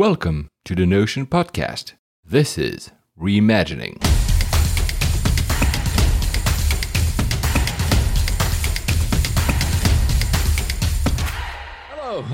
Welcome to the Notion Podcast. This is Reimagining.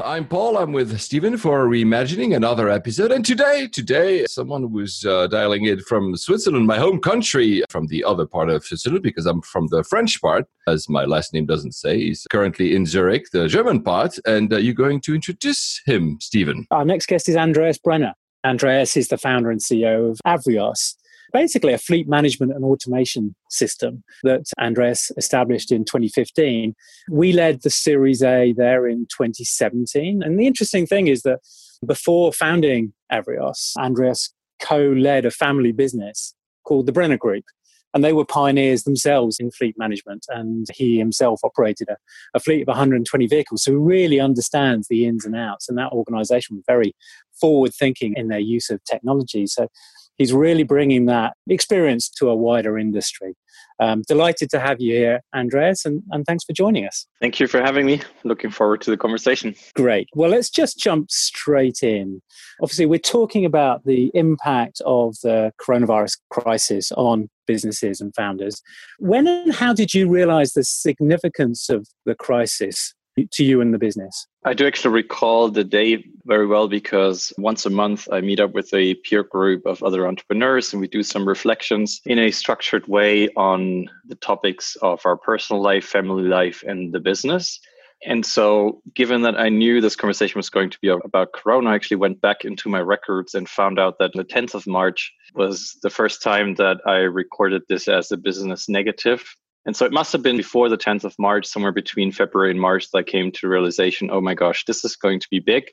I'm Paul. I'm with Stephen for Reimagining another episode. And today, today, someone who's uh, dialing in from Switzerland, my home country, from the other part of Switzerland, because I'm from the French part, as my last name doesn't say. He's currently in Zurich, the German part. And uh, you're going to introduce him, Stephen. Our next guest is Andreas Brenner. Andreas is the founder and CEO of Avrios, basically a fleet management and automation system that Andreas established in 2015. We led the Series A there in 2017. And the interesting thing is that before founding Avrios, Andreas co led a family business called the Brenner Group. And they were pioneers themselves in fleet management. And he himself operated a, a fleet of 120 vehicles. So he really understands the ins and outs. And that organization was very forward thinking in their use of technology. So he's really bringing that experience to a wider industry. Um, delighted to have you here, Andreas, and, and thanks for joining us. Thank you for having me. Looking forward to the conversation. Great. Well, let's just jump straight in. Obviously, we're talking about the impact of the coronavirus crisis on businesses and founders. When and how did you realize the significance of the crisis to you and the business? I do actually recall the day very well because once a month I meet up with a peer group of other entrepreneurs and we do some reflections in a structured way on the topics of our personal life, family life, and the business. And so, given that I knew this conversation was going to be about Corona, I actually went back into my records and found out that the 10th of March was the first time that I recorded this as a business negative and so it must have been before the 10th of March, somewhere between February and March, that I came to realization, oh my gosh, this is going to be big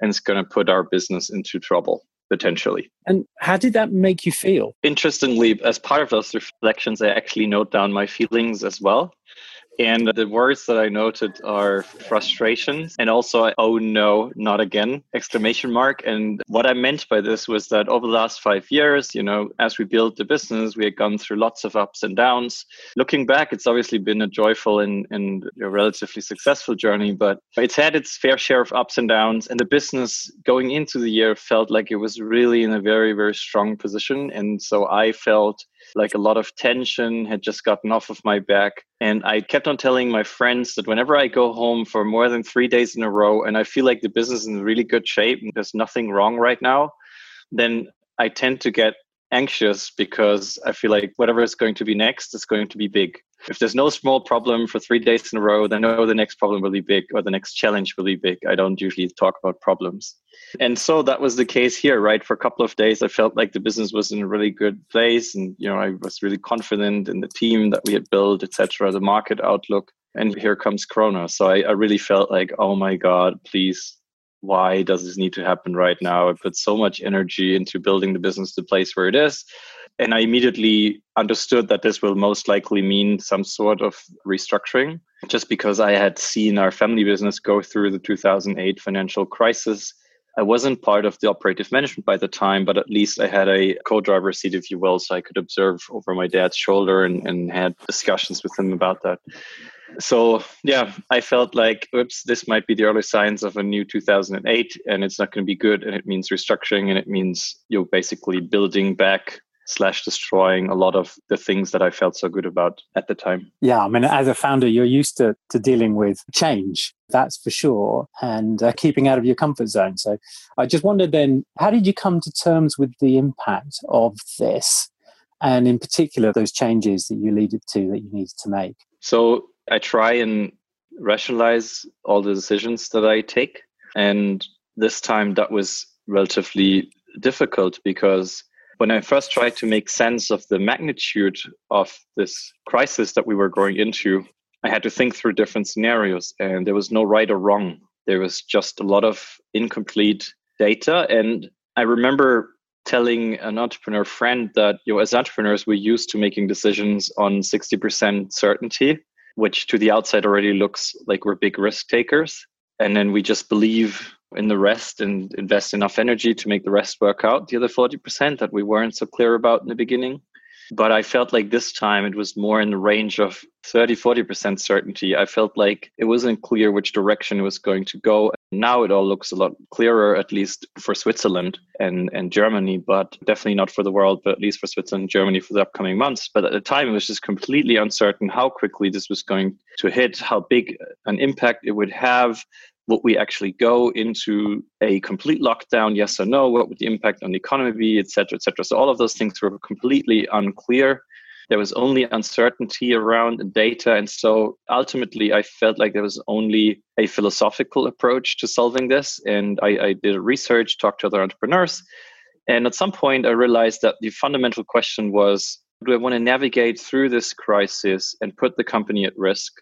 and it's going to put our business into trouble potentially. And how did that make you feel? Interestingly, as part of those reflections, I actually note down my feelings as well. And the words that I noted are frustration and also oh no, not again exclamation mark. And what I meant by this was that over the last five years, you know, as we built the business, we had gone through lots of ups and downs. Looking back, it's obviously been a joyful and, and a relatively successful journey, but it's had its fair share of ups and downs. And the business going into the year felt like it was really in a very, very strong position. And so I felt like a lot of tension had just gotten off of my back. And I kept on telling my friends that whenever I go home for more than three days in a row and I feel like the business is in really good shape and there's nothing wrong right now, then I tend to get anxious because I feel like whatever is going to be next is going to be big. If there's no small problem for three days in a row, then I know the next problem will be big or the next challenge will be big. I don't usually talk about problems. And so that was the case here, right? For a couple of days, I felt like the business was in a really good place. And, you know, I was really confident in the team that we had built, etc., the market outlook. And here comes Corona. So I, I really felt like, oh my God, please why does this need to happen right now? I put so much energy into building the business the place where it is. And I immediately understood that this will most likely mean some sort of restructuring, just because I had seen our family business go through the 2008 financial crisis. I wasn't part of the operative management by the time, but at least I had a co driver seat, if you will, so I could observe over my dad's shoulder and, and had discussions with him about that so yeah i felt like oops this might be the early signs of a new 2008 and it's not going to be good and it means restructuring and it means you're basically building back slash destroying a lot of the things that i felt so good about at the time yeah i mean as a founder you're used to, to dealing with change that's for sure and uh, keeping out of your comfort zone so i just wondered then how did you come to terms with the impact of this and in particular those changes that you needed to that you needed to make so I try and rationalize all the decisions that I take. And this time that was relatively difficult because when I first tried to make sense of the magnitude of this crisis that we were going into, I had to think through different scenarios and there was no right or wrong. There was just a lot of incomplete data. And I remember telling an entrepreneur friend that you know, as entrepreneurs, we're used to making decisions on 60% certainty which to the outside already looks like we're big risk takers. And then we just believe in the rest and invest enough energy to make the rest work out, the other 40% that we weren't so clear about in the beginning. But I felt like this time it was more in the range of 30, 40% certainty. I felt like it wasn't clear which direction it was going to go. Now it all looks a lot clearer, at least for Switzerland and, and Germany, but definitely not for the world, but at least for Switzerland and Germany for the upcoming months. But at the time, it was just completely uncertain how quickly this was going to hit, how big an impact it would have, would we actually go into a complete lockdown? Yes or no? What would the impact on the economy be? Et cetera et cetera. So all of those things were completely unclear. There was only uncertainty around the data. And so ultimately i felt like there was only a philosophical approach to solving this. And i, I did research talked to other entrepreneurs. And at some point i realized that the fundamental question was do i want to navigate through this crisis and put the company at risk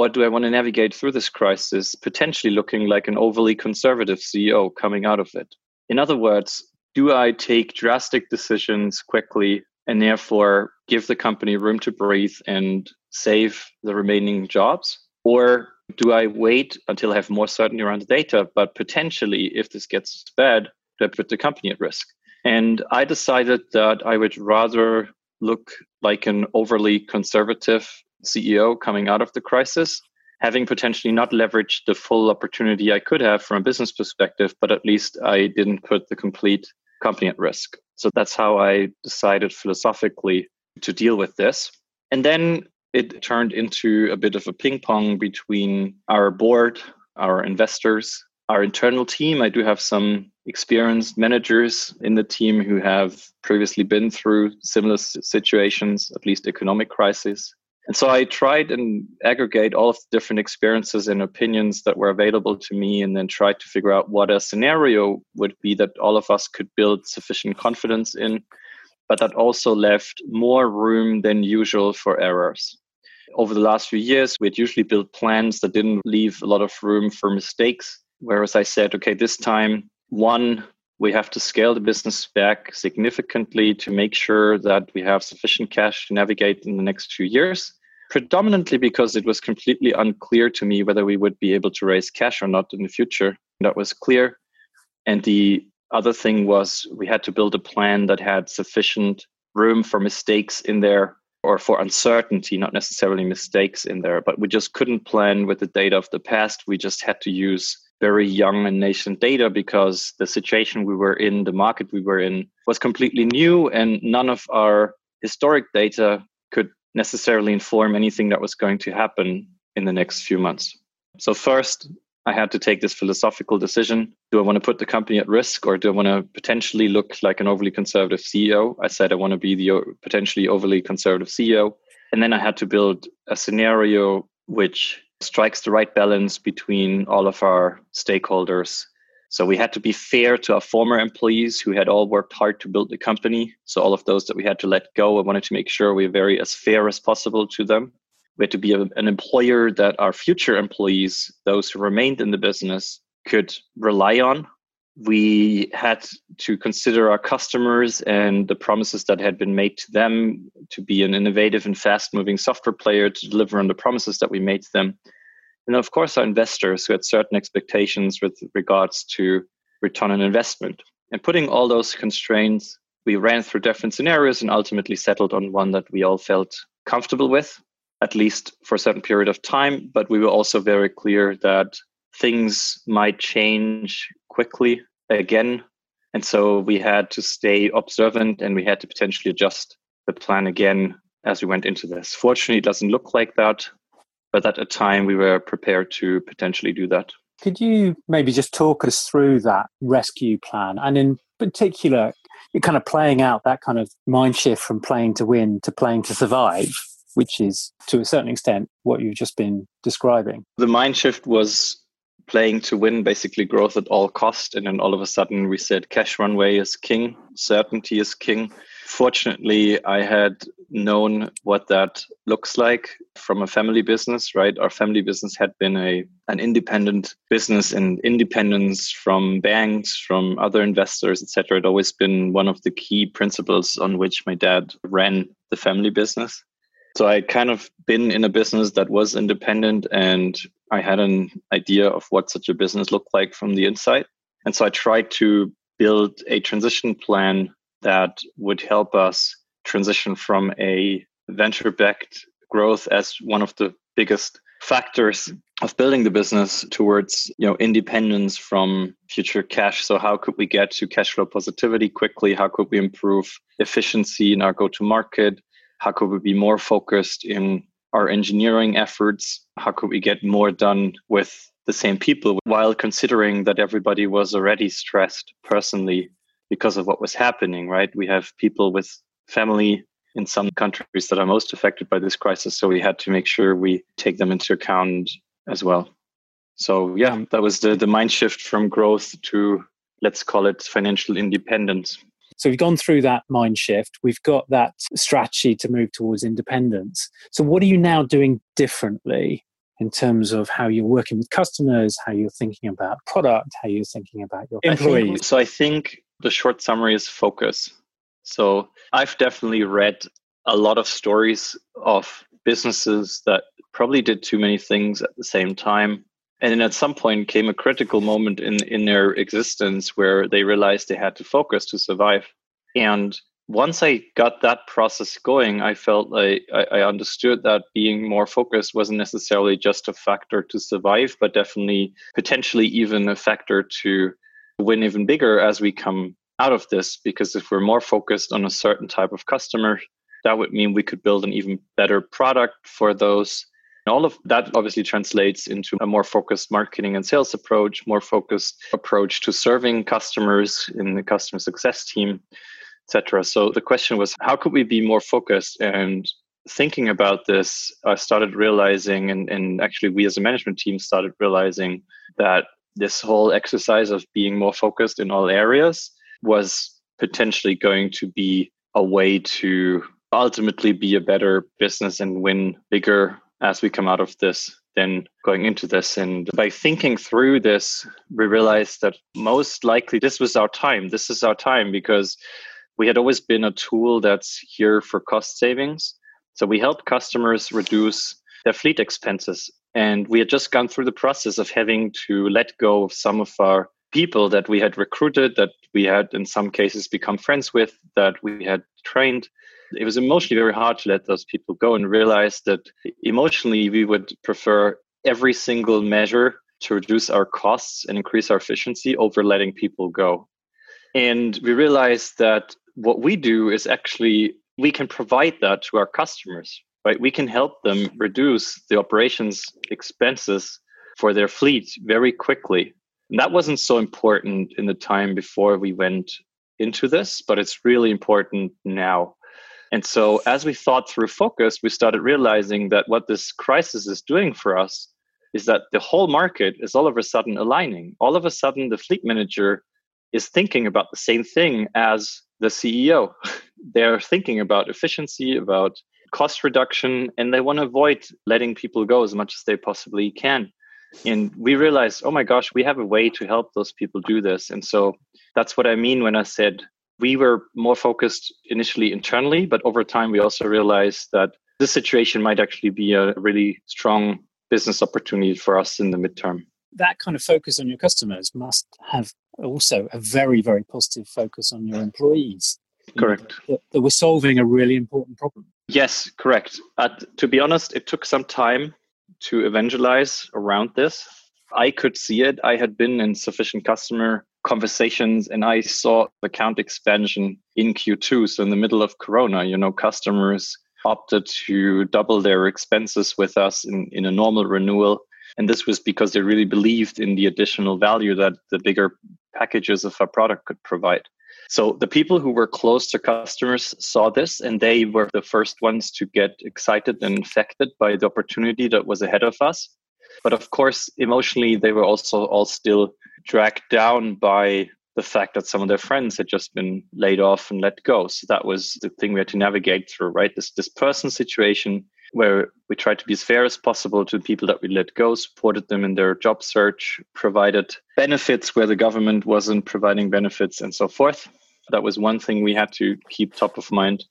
or do I want to navigate through this crisis potentially looking like an overly conservative CEO coming out of it? In other words, do I take drastic decisions quickly and therefore give the company room to breathe and save the remaining jobs? Or do I wait until I have more certainty around the data, but potentially, if this gets bad, do I put the company at risk? And I decided that I would rather look like an overly conservative CEO coming out of the crisis, having potentially not leveraged the full opportunity I could have from a business perspective, but at least I didn't put the complete company at risk. So that's how I decided philosophically to deal with this. And then it turned into a bit of a ping pong between our board, our investors, our internal team. I do have some experienced managers in the team who have previously been through similar situations, at least economic crisis. And so I tried and aggregate all of the different experiences and opinions that were available to me and then tried to figure out what a scenario would be that all of us could build sufficient confidence in, but that also left more room than usual for errors. Over the last few years, we had usually built plans that didn't leave a lot of room for mistakes. Whereas I said, okay, this time, one, we have to scale the business back significantly to make sure that we have sufficient cash to navigate in the next few years predominantly because it was completely unclear to me whether we would be able to raise cash or not in the future that was clear and the other thing was we had to build a plan that had sufficient room for mistakes in there or for uncertainty, not necessarily mistakes in there. But we just couldn't plan with the data of the past. We just had to use very young and nascent data because the situation we were in, the market we were in, was completely new, and none of our historic data could necessarily inform anything that was going to happen in the next few months. So, first, I had to take this philosophical decision. Do I want to put the company at risk or do I want to potentially look like an overly conservative CEO? I said I want to be the potentially overly conservative CEO. And then I had to build a scenario which strikes the right balance between all of our stakeholders. So we had to be fair to our former employees who had all worked hard to build the company. So all of those that we had to let go, I wanted to make sure we were very as fair as possible to them. We had to be a, an employer that our future employees, those who remained in the business, could rely on. We had to consider our customers and the promises that had been made to them to be an innovative and fast moving software player to deliver on the promises that we made to them. And of course, our investors who had certain expectations with regards to return on investment. And putting all those constraints, we ran through different scenarios and ultimately settled on one that we all felt comfortable with, at least for a certain period of time. But we were also very clear that things might change quickly again. And so we had to stay observant and we had to potentially adjust the plan again as we went into this. Fortunately, it doesn't look like that but at a time we were prepared to potentially do that. Could you maybe just talk us through that rescue plan and in particular you're kind of playing out that kind of mind shift from playing to win to playing to survive, which is to a certain extent what you've just been describing. The mind shift was playing to win basically growth at all cost and then all of a sudden we said cash runway is king certainty is king. Fortunately i had known what that looks like from a family business right? Our family business had been a an independent business and independence from banks from other investors etc It always been one of the key principles on which my dad ran the family business so I kind of been in a business that was independent and I had an idea of what such a business looked like from the inside. And so I tried to build a transition plan that would help us transition from a venture backed growth as one of the biggest factors of building the business towards you know independence from future cash. So how could we get to cash flow positivity quickly? How could we improve efficiency in our go to market how could we be more focused in our engineering efforts how could we get more done with the same people while considering that everybody was already stressed personally because of what was happening right we have people with family in some countries that are most affected by this crisis. So we had to make sure we take them into account as well. So yeah, that was the, the mind shift from growth to let's call it financial independence. So we've gone through that mind shift. We've got that strategy to move towards independence. So what are you now doing differently in terms of how you're working with customers, how you're thinking about product, how you're thinking about your employees? I think, so I think the short summary is focus. So I've definitely read a lot of stories of businesses that probably did too many things at the same time. And then at some point came a critical moment in, in their existence where they realized they had to focus to survive. And once I got that process going, I felt like I, I understood that being more focused wasn't necessarily just a factor to survive, but definitely potentially even a factor to win even bigger as we come out of this because if we're more focused on a certain type of customer, that would mean we could build an even better product for those. And all of that obviously translates into a more focused marketing and sales approach, more focused approach to serving customers in the customer success team, etc. So the question was, how could we be more focused? And thinking about this, I started realizing, and, and actually we as a management team started realizing that this whole exercise of being more focused in all areas was potentially going to be a way to ultimately be a better business and win bigger as we come out of this than going into this. And by thinking through this, we realized that most likely this was our time. This is our time because we had always been a tool that's here for cost savings. So we help customers reduce their fleet expenses. And we had just gone through the process of having to let go of some of our people that we had recruited, that we had in some cases become friends with, that we had trained. It was emotionally very hard to let those people go and realize that emotionally we would prefer every single measure to reduce our costs and increase our efficiency over letting people go. And we realized that what we do is actually we can provide that to our customers, right? We can help them reduce the operations expenses for their fleet very quickly and that wasn't so important in the time before we went into this, but it's really important now. And so, as we thought through focus, we started realizing that what this crisis is doing for us is that the whole market is all of a sudden aligning. All of a sudden, the fleet manager is thinking about the same thing as the CEO. They're thinking about efficiency, about cost reduction, and they want to avoid letting people go as much as they possibly can and we realized oh my gosh we have a way to help those people do this and so that's what i mean when i said we were more focused initially internally but over time we also realized that this situation might actually be a really strong business opportunity for us in the midterm. That kind of focus on your customers must have also a very very positive focus on your employees. Correct. That, that we're solving a really important problem. Yes correct. Uh, to be honest it took some time to evangelize around this. I could see it. I had been in sufficient customer conversations and I saw the account expansion in Q2. So in the middle of Corona, you know, customers opted to double their expenses with us in, in a normal renewal. And this was because they really believed in the additional value that the bigger packages of our product could provide. So the people who were close to customers saw this and they were the first ones to get excited and infected by the opportunity that was ahead of us. But of course, emotionally, they were also all still dragged down by the fact that some of their friends had just been laid off and let go. So that was the thing we had to navigate through, right? This this person situation where we tried to be as fair as possible to the people that we let go, supported them in their job search, provided benefits where the government wasn't providing benefits, and so forth. That was one thing we had to keep top of mind.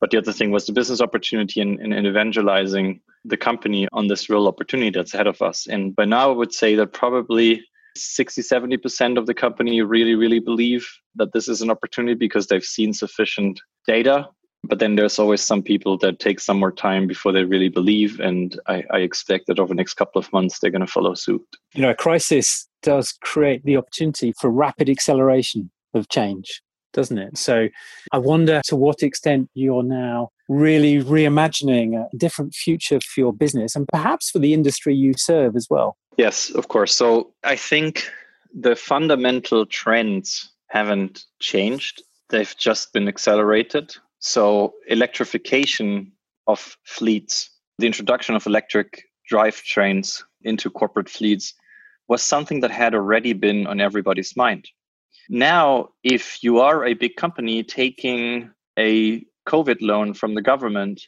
But the other thing was the business opportunity and, and, and evangelizing the company on this real opportunity that's ahead of us. And by now, I would say that probably 60, 70% of the company really, really believe that this is an opportunity because they've seen sufficient data. But then there's always some people that take some more time before they really believe. And I, I expect that over the next couple of months, they're going to follow suit. You know, a crisis does create the opportunity for rapid acceleration of change, doesn't it? So I wonder to what extent you're now really reimagining a different future for your business and perhaps for the industry you serve as well. Yes, of course. So I think the fundamental trends haven't changed, they've just been accelerated. So, electrification of fleets, the introduction of electric drivetrains into corporate fleets was something that had already been on everybody's mind. Now, if you are a big company taking a COVID loan from the government,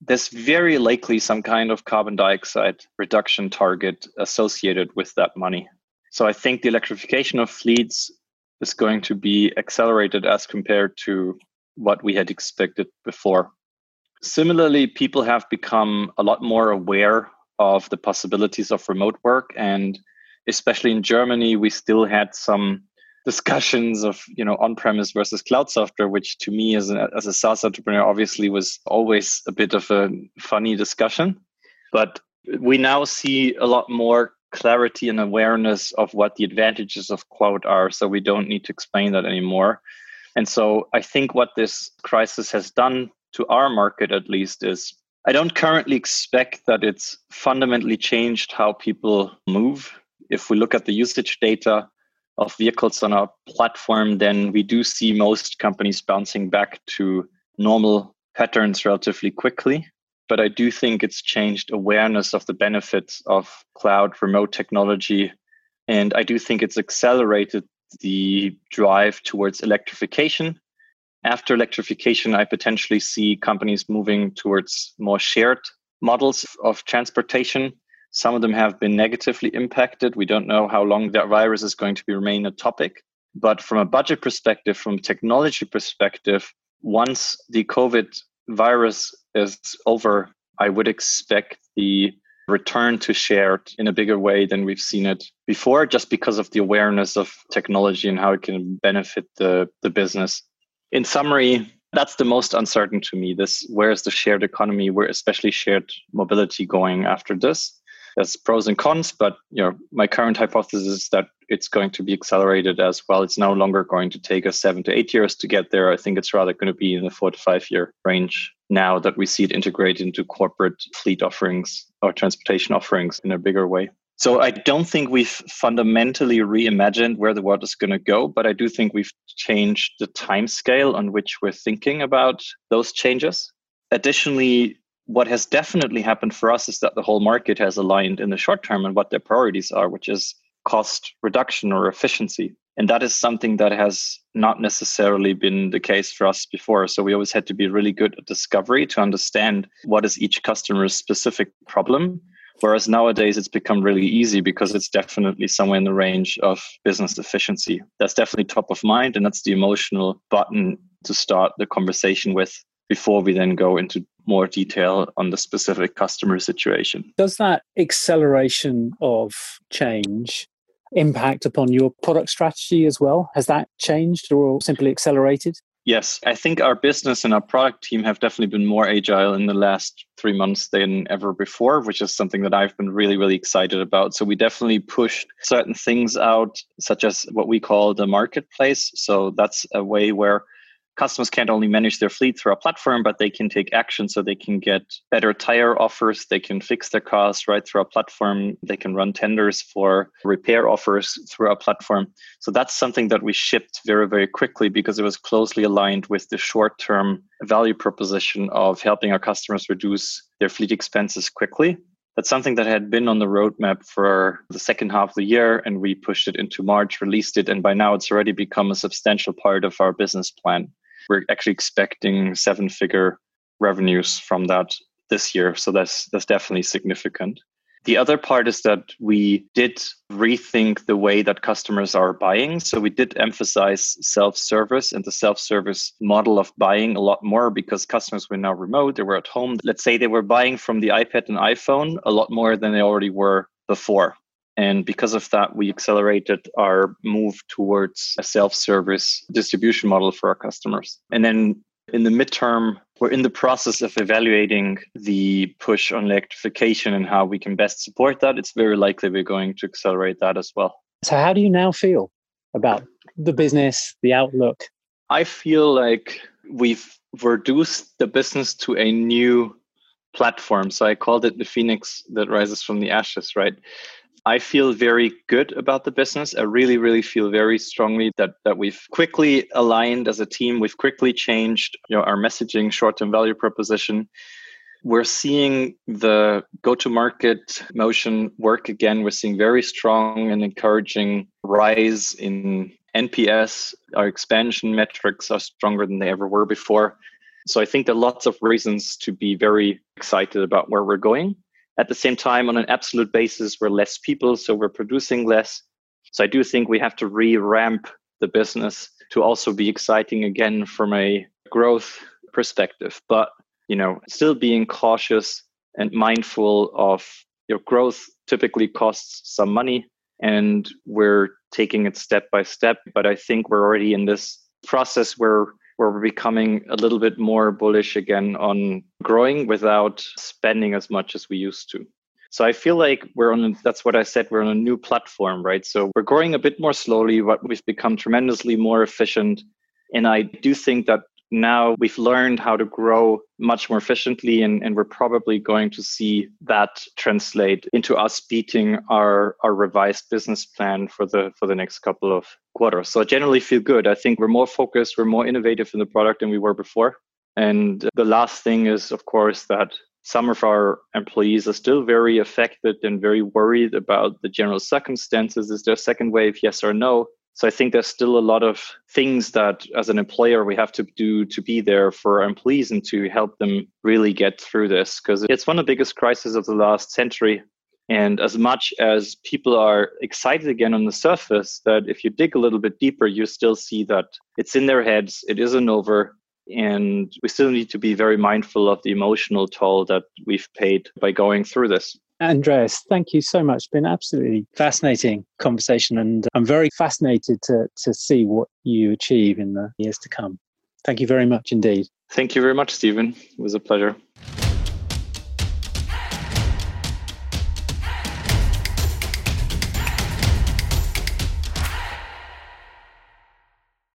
there's very likely some kind of carbon dioxide reduction target associated with that money. So I think the electrification of fleets is going to be accelerated as compared to what we had expected before. Similarly, people have become a lot more aware of the possibilities of remote work and especially in Germany, we still had some discussions of you know on-premise versus cloud software, which to me as a, as a SaaS entrepreneur obviously was always a bit of a funny discussion. But we now see a lot more clarity and awareness of what the advantages of cloud are, so we don't need to explain that anymore. And so I think what this crisis has done to our market at least is I don't currently expect that it's fundamentally changed how people move if we look at the usage data of vehicles on our platform, then we do see most companies bouncing back to normal patterns relatively quickly. But I do think it's changed awareness of the benefits of cloud remote technology. And I do think it's accelerated the drive towards electrification. After electrification, I potentially see companies moving towards more shared models of transportation some of them have been negatively impacted. We don't know how long that virus is going to be remain a topic. But from a budget perspective, from a technology perspective, once the COVID virus is over, I would expect the return to shared in a bigger way than we've seen it before, just because of the awareness of technology and how it can benefit the, the business. In summary, that's the most uncertain to me. This where is the shared economy, where especially shared mobility going after this? There's pros and cons, but you know, my current hypothesis is that it's going to be accelerated as well. It's no longer going to take us seven to eight years to get there. I think it's rather going to be in the four to five year range now that we see it integrated into corporate fleet offerings or transportation offerings in a bigger way. So I don't think we've fundamentally reimagined where the world is going to go, but I do think we've changed the time scale on which we're thinking about those changes. Additionally, what has definitely happened for us is that the whole market has aligned in the short term and what their priorities are, which is cost reduction or efficiency. And that is something that has not necessarily been the case for us before. So we always had to be really good at discovery to understand what is each customer's specific problem. Whereas nowadays it's become really easy because it's definitely somewhere in the range of business efficiency. That's definitely top of mind. And that's the emotional button to start the conversation with before we then go into more detail on the specific customer situation. Does that acceleration of change impact upon your product strategy as well? Has that changed or simply accelerated? Yes, I think our business and our product team have definitely been more agile in the last three months than ever before, which is something that I've been really, really excited about. So we definitely pushed certain things out, such as what we call the marketplace. So that's a way where customers can't only manage their fleet through our platform, but they can take action so they can get better tire offers. They can fix their cars right through our platform. They can run tenders for repair offers through our platform. So that's something that we shipped very, very quickly because it was closely aligned with the short term value proposition of helping our customers reduce their fleet expenses quickly. That's something that had been on the roadmap for the second half of the year, and we pushed it into March, released it, and by now it's already become a substantial part of our business plan we're actually expecting seven figure revenues from that this year. So that's that's definitely significant. The other part is that we did rethink the way that customers are buying. So we did emphasize self service and the self service model of buying a lot more because customers were now remote, they were at home. Let's say they were buying from the iPad and iPhone a lot more than they already were before. And because of that, we accelerated our move towards a self service distribution model for our customers. And then in the midterm, we're in the process of evaluating the push on electrification and how we can best support that. It's very likely we're going to accelerate that as well. So, how do you now feel about the business, the outlook? I feel like we've reduced the business to a new platform. So I called it the phoenix that rises from the ashes, right? I feel very good about the business. I really, really feel very strongly that that we've quickly aligned as a team. We've quickly changed you know, our messaging, short-term value proposition. We're seeing the go-to-market motion work again. We're seeing very strong and encouraging rise in NPS. Our expansion metrics are stronger than they ever were before. So I think there are lots of reasons to be very excited about where we're going. At the same time, on an absolute basis, we're less people, so we're producing less. So I do think we have to re ramp the business to also be exciting again from a growth perspective. But, you know, still being cautious and mindful of your growth typically costs some money and we're taking it step by step. But I think we're already in this process where where we're becoming a little bit more bullish again on growing without spending as much as we used to. So I feel like we're on, that's what I said, we're on a new platform, right? So we're growing a bit more slowly, but we've become tremendously more efficient. And I do think that now we've learned how to grow much more efficiently and, and we're probably going to see that translate into us beating our, our revised business plan for the for the next couple of quarters. So I generally feel good. I think we're more focused we're more innovative in the product than we were before. And the last thing is of course that some of our employees are still very affected and very worried about the general circumstances. Is there a second wave yes or no so I think there's still a lot of things that as an employer we have to do to be there for our employees and to help them really get through this because it's one of the biggest crises of the last century. And as much as people are excited again on the surface, that if you dig a little bit deeper, you still see that it's in their heads, it isn't over. And we still need to be very mindful of the emotional toll that we've paid by going through this. Andreas, thank you so much. It's been absolutely fascinating conversation, and I'm very fascinated to, to see what you achieve in the years to come. Thank you very much indeed. Thank you very much, Stephen. It was a pleasure.